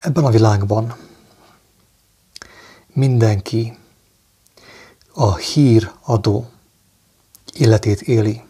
Ebben a világban mindenki a híradó életét éli.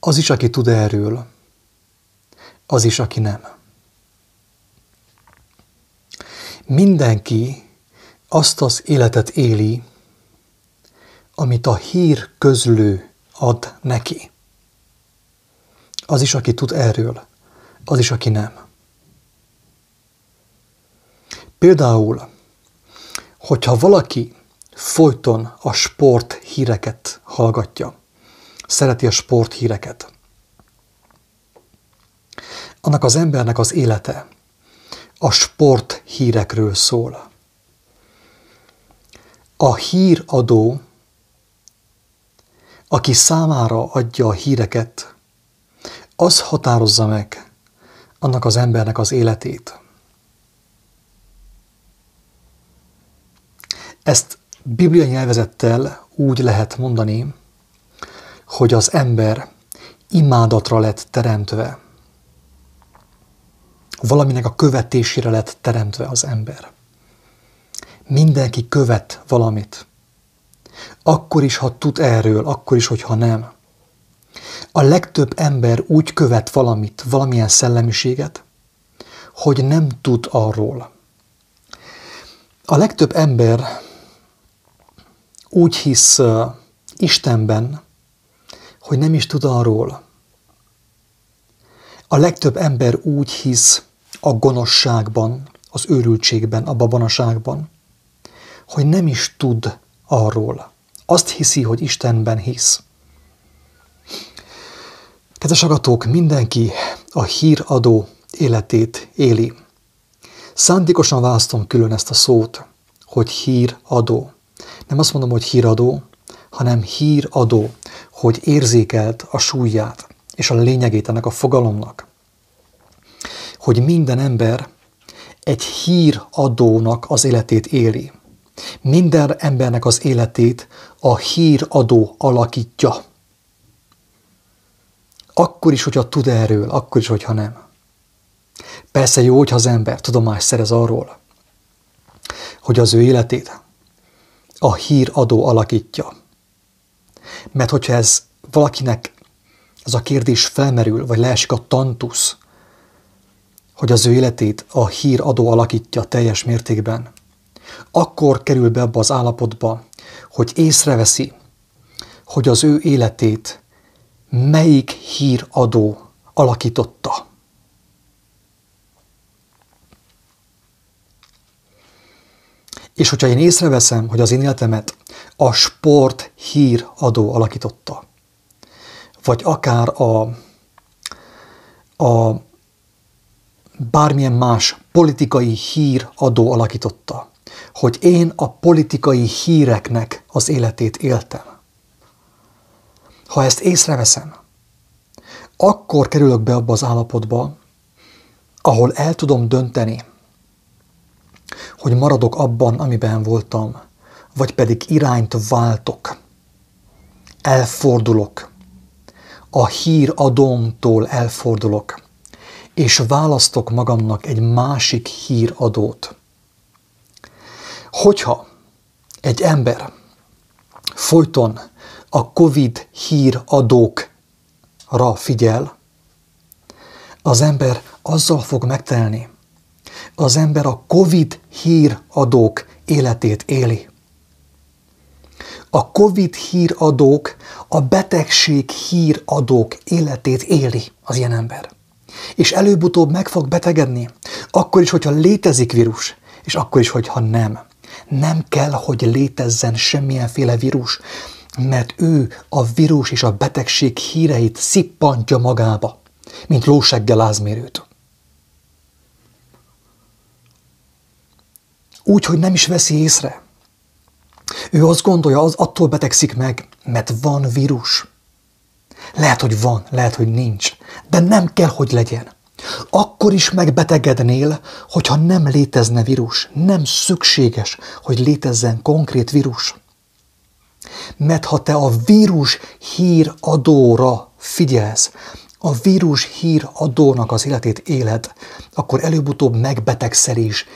Az is, aki tud erről, az is, aki nem. Mindenki azt az életet éli, amit a hír közlő ad neki. Az is, aki tud erről, az is, aki nem. Például, hogyha valaki folyton a sport híreket hallgatja, szereti a sport híreket, annak az embernek az élete a sport hírekről szól. A híradó, aki számára adja a híreket, az határozza meg annak az embernek az életét. Ezt Biblia nyelvezettel úgy lehet mondani, hogy az ember imádatra lett teremtve. Valaminek a követésére lett teremtve az ember. Mindenki követ valamit. Akkor is, ha tud erről, akkor is, hogyha nem. A legtöbb ember úgy követ valamit, valamilyen szellemiséget, hogy nem tud arról. A legtöbb ember úgy hisz Istenben, hogy nem is tud arról. A legtöbb ember úgy hisz a gonoszságban, az őrültségben, a babonaságban, hogy nem is tud arról. Azt hiszi, hogy Istenben hisz. Kedves agatók, mindenki a híradó életét éli. Szándékosan választom külön ezt a szót, hogy híradó. Nem azt mondom, hogy híradó, hanem híradó, hogy érzékelt a súlyát és a lényegét ennek a fogalomnak. Hogy minden ember egy híradónak az életét éli. Minden embernek az életét a híradó alakítja. Akkor is, hogyha tud erről, akkor is, hogyha nem. Persze jó, hogyha az ember tudomást szerez arról, hogy az ő életét a híradó alakítja. Mert hogyha ez valakinek ez a kérdés felmerül, vagy leesik a tantusz, hogy az ő életét a híradó alakítja teljes mértékben, akkor kerül be abba az állapotba, hogy észreveszi, hogy az ő életét melyik híradó alakította. És hogyha én észreveszem, hogy az én életemet a sport híradó alakította, vagy akár a, a bármilyen más politikai híradó alakította, hogy én a politikai híreknek az életét éltem. Ha ezt észreveszem, akkor kerülök be abba az állapotba, ahol el tudom dönteni, hogy maradok abban, amiben voltam, vagy pedig irányt váltok, elfordulok, a híradómtól elfordulok, és választok magamnak egy másik híradót. Hogyha egy ember folyton a COVID híradókra figyel, az ember azzal fog megtelni, az ember a COVID híradók életét éli. A COVID híradók, a betegség híradók életét éli az ilyen ember. És előbb-utóbb meg fog betegedni, akkor is, hogyha létezik vírus, és akkor is, hogyha nem. Nem kell, hogy létezzen semmilyenféle vírus, mert ő a vírus és a betegség híreit szippantja magába, mint lóseggel ázmérőt. úgy, hogy nem is veszi észre. Ő azt gondolja, az attól betegszik meg, mert van vírus. Lehet, hogy van, lehet, hogy nincs, de nem kell, hogy legyen. Akkor is megbetegednél, hogyha nem létezne vírus. Nem szükséges, hogy létezzen konkrét vírus. Mert ha te a vírus híradóra figyelsz, a vírus hír adónak az életét éled, akkor előbb-utóbb megbetegszel is,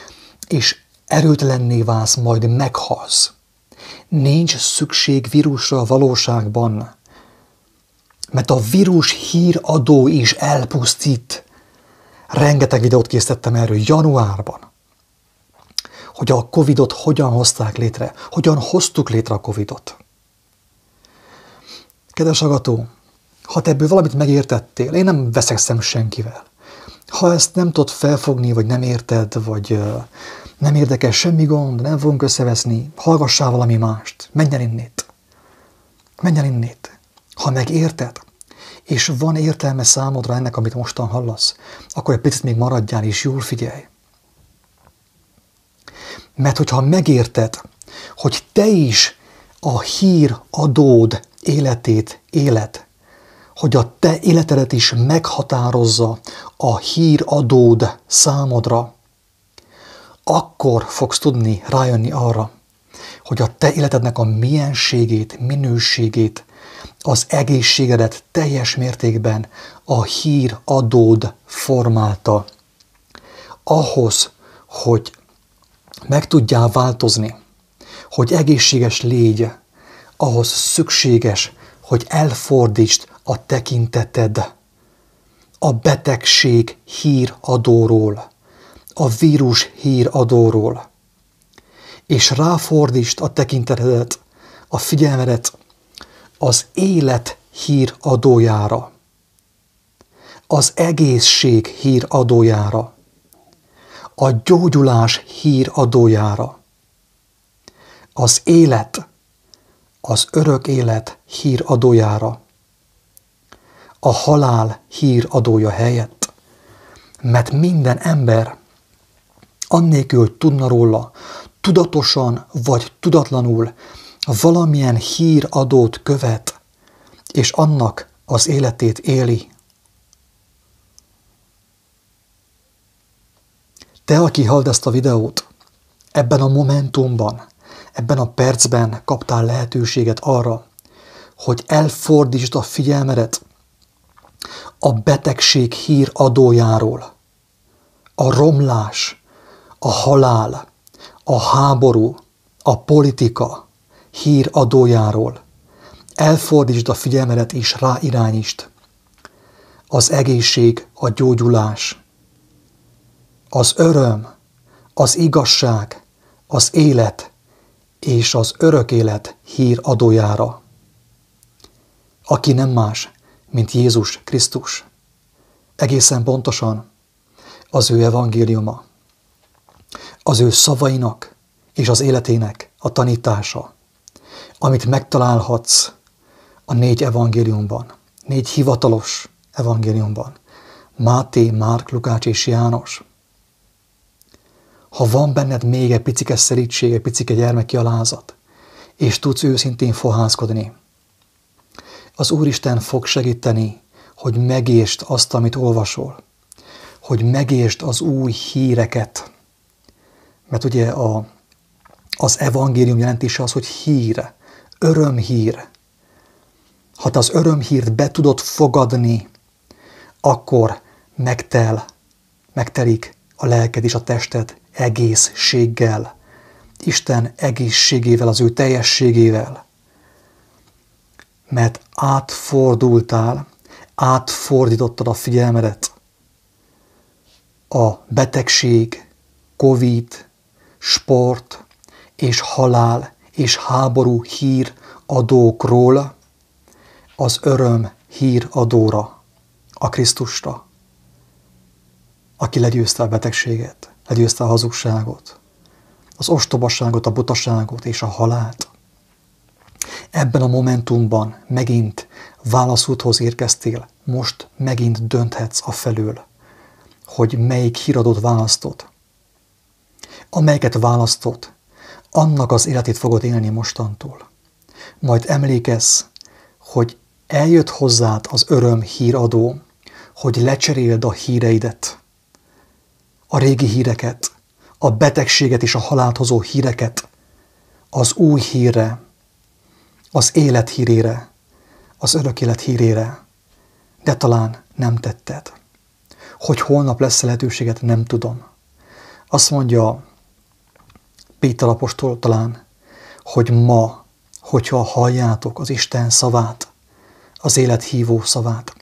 és erőtlenné válsz, majd meghalsz. Nincs szükség vírusra a valóságban, mert a vírus híradó is elpusztít. Rengeteg videót készítettem erről januárban, hogy a Covidot hogyan hozták létre, hogyan hoztuk létre a Covidot. Kedves agató, ha te ebből valamit megértettél, én nem veszekszem senkivel. Ha ezt nem tudod felfogni, vagy nem érted, vagy nem érdekel semmi gond, nem fogunk összeveszni, hallgassál valami mást, menj el innét. Menj el innét. Ha megérted, és van értelme számodra ennek, amit mostan hallasz, akkor egy picit még maradjál, és jól figyelj. Mert hogyha megérted, hogy te is a hír adód életét élet, hogy a te életedet is meghatározza a hír adód számodra, akkor fogsz tudni rájönni arra, hogy a te életednek a mienségét, minőségét, az egészségedet teljes mértékben a hír adód formálta. Ahhoz, hogy meg tudjál változni, hogy egészséges légy, ahhoz szükséges, hogy elfordítsd a tekinteted a betegség híradóról, a vírus híradóról, és ráfordítsd a tekintetedet, a figyelmedet az élet híradójára, az egészség híradójára, a gyógyulás híradójára, az élet, az örök élet híradójára, a halál híradója helyett, mert minden ember annélkül, hogy tudna róla, tudatosan vagy tudatlanul valamilyen híradót követ, és annak az életét éli. Te, aki hallod ezt a videót, ebben a momentumban, ebben a percben kaptál lehetőséget arra, hogy elfordítsd a figyelmedet a betegség hír adójáról, a romlás, a halál, a háború, a politika hír adójáról. Elfordítsd a figyelmedet és ráirányítsd. Az egészség, a gyógyulás, az öröm, az igazság, az élet és az örök élet hír adójára. Aki nem más, mint Jézus Krisztus. Egészen pontosan az ő evangéliuma, az ő szavainak és az életének a tanítása, amit megtalálhatsz a négy evangéliumban, négy hivatalos evangéliumban, Máté, Márk, Lukács és János. Ha van benned még egy picike szerítség, egy picike gyermeki alázat, és tudsz őszintén fohászkodni, az Úristen fog segíteni, hogy megértsd azt, amit olvasol, hogy megértsd az új híreket. Mert ugye a, az evangélium jelentése az, hogy hír, örömhír. Ha te az örömhírt be tudod fogadni, akkor megtel, megtelik a lelked és a tested egészséggel, Isten egészségével, az ő teljességével. Mert átfordultál, átfordítottad a figyelmedet. A betegség, covid, sport és halál és háború hír adókról az öröm hír adóra, a Krisztusra, aki legyőzte a betegséget, legyőzte a hazugságot, az ostobaságot, a butaságot és a halált. Ebben a momentumban megint válaszúthoz érkeztél, most megint dönthetsz a felől, hogy melyik híradót választod. Amelyeket választod, annak az életét fogod élni mostantól. Majd emlékezz, hogy eljött hozzád az öröm híradó, hogy lecseréld a híreidet, a régi híreket, a betegséget és a halált hozó híreket az új hírre, az élet hírére, az örök élet hírére, de talán nem tetted. Hogy holnap lesz lehetőséget, nem tudom. Azt mondja Péter apostol talán, hogy ma, hogyha halljátok az Isten szavát, az élet hívó szavát,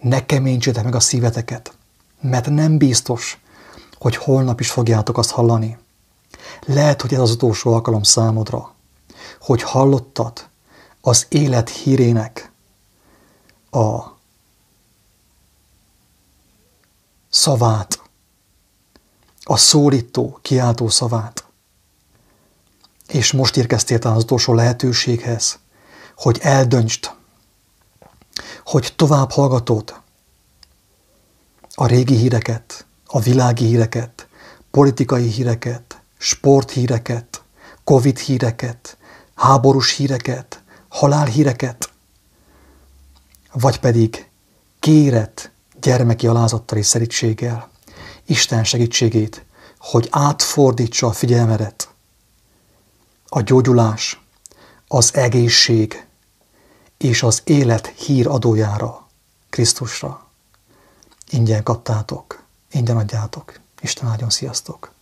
ne keményítsétek meg a szíveteket, mert nem biztos, hogy holnap is fogjátok azt hallani. Lehet, hogy ez az utolsó alkalom számodra, hogy hallottad az élet hírének a szavát, a szólító, kiáltó szavát. És most érkeztél az utolsó lehetőséghez, hogy eldöntsd, hogy tovább hallgatod a régi híreket, a világi híreket, politikai híreket, sporthíreket, covid híreket, háborús híreket, halálhíreket, vagy pedig kéret gyermeki alázattal és szerítséggel. Isten segítségét, hogy átfordítsa a figyelmedet a gyógyulás, az egészség és az élet híradójára, Krisztusra. Ingyen kaptátok, ingyen adjátok. Isten áldjon, sziasztok!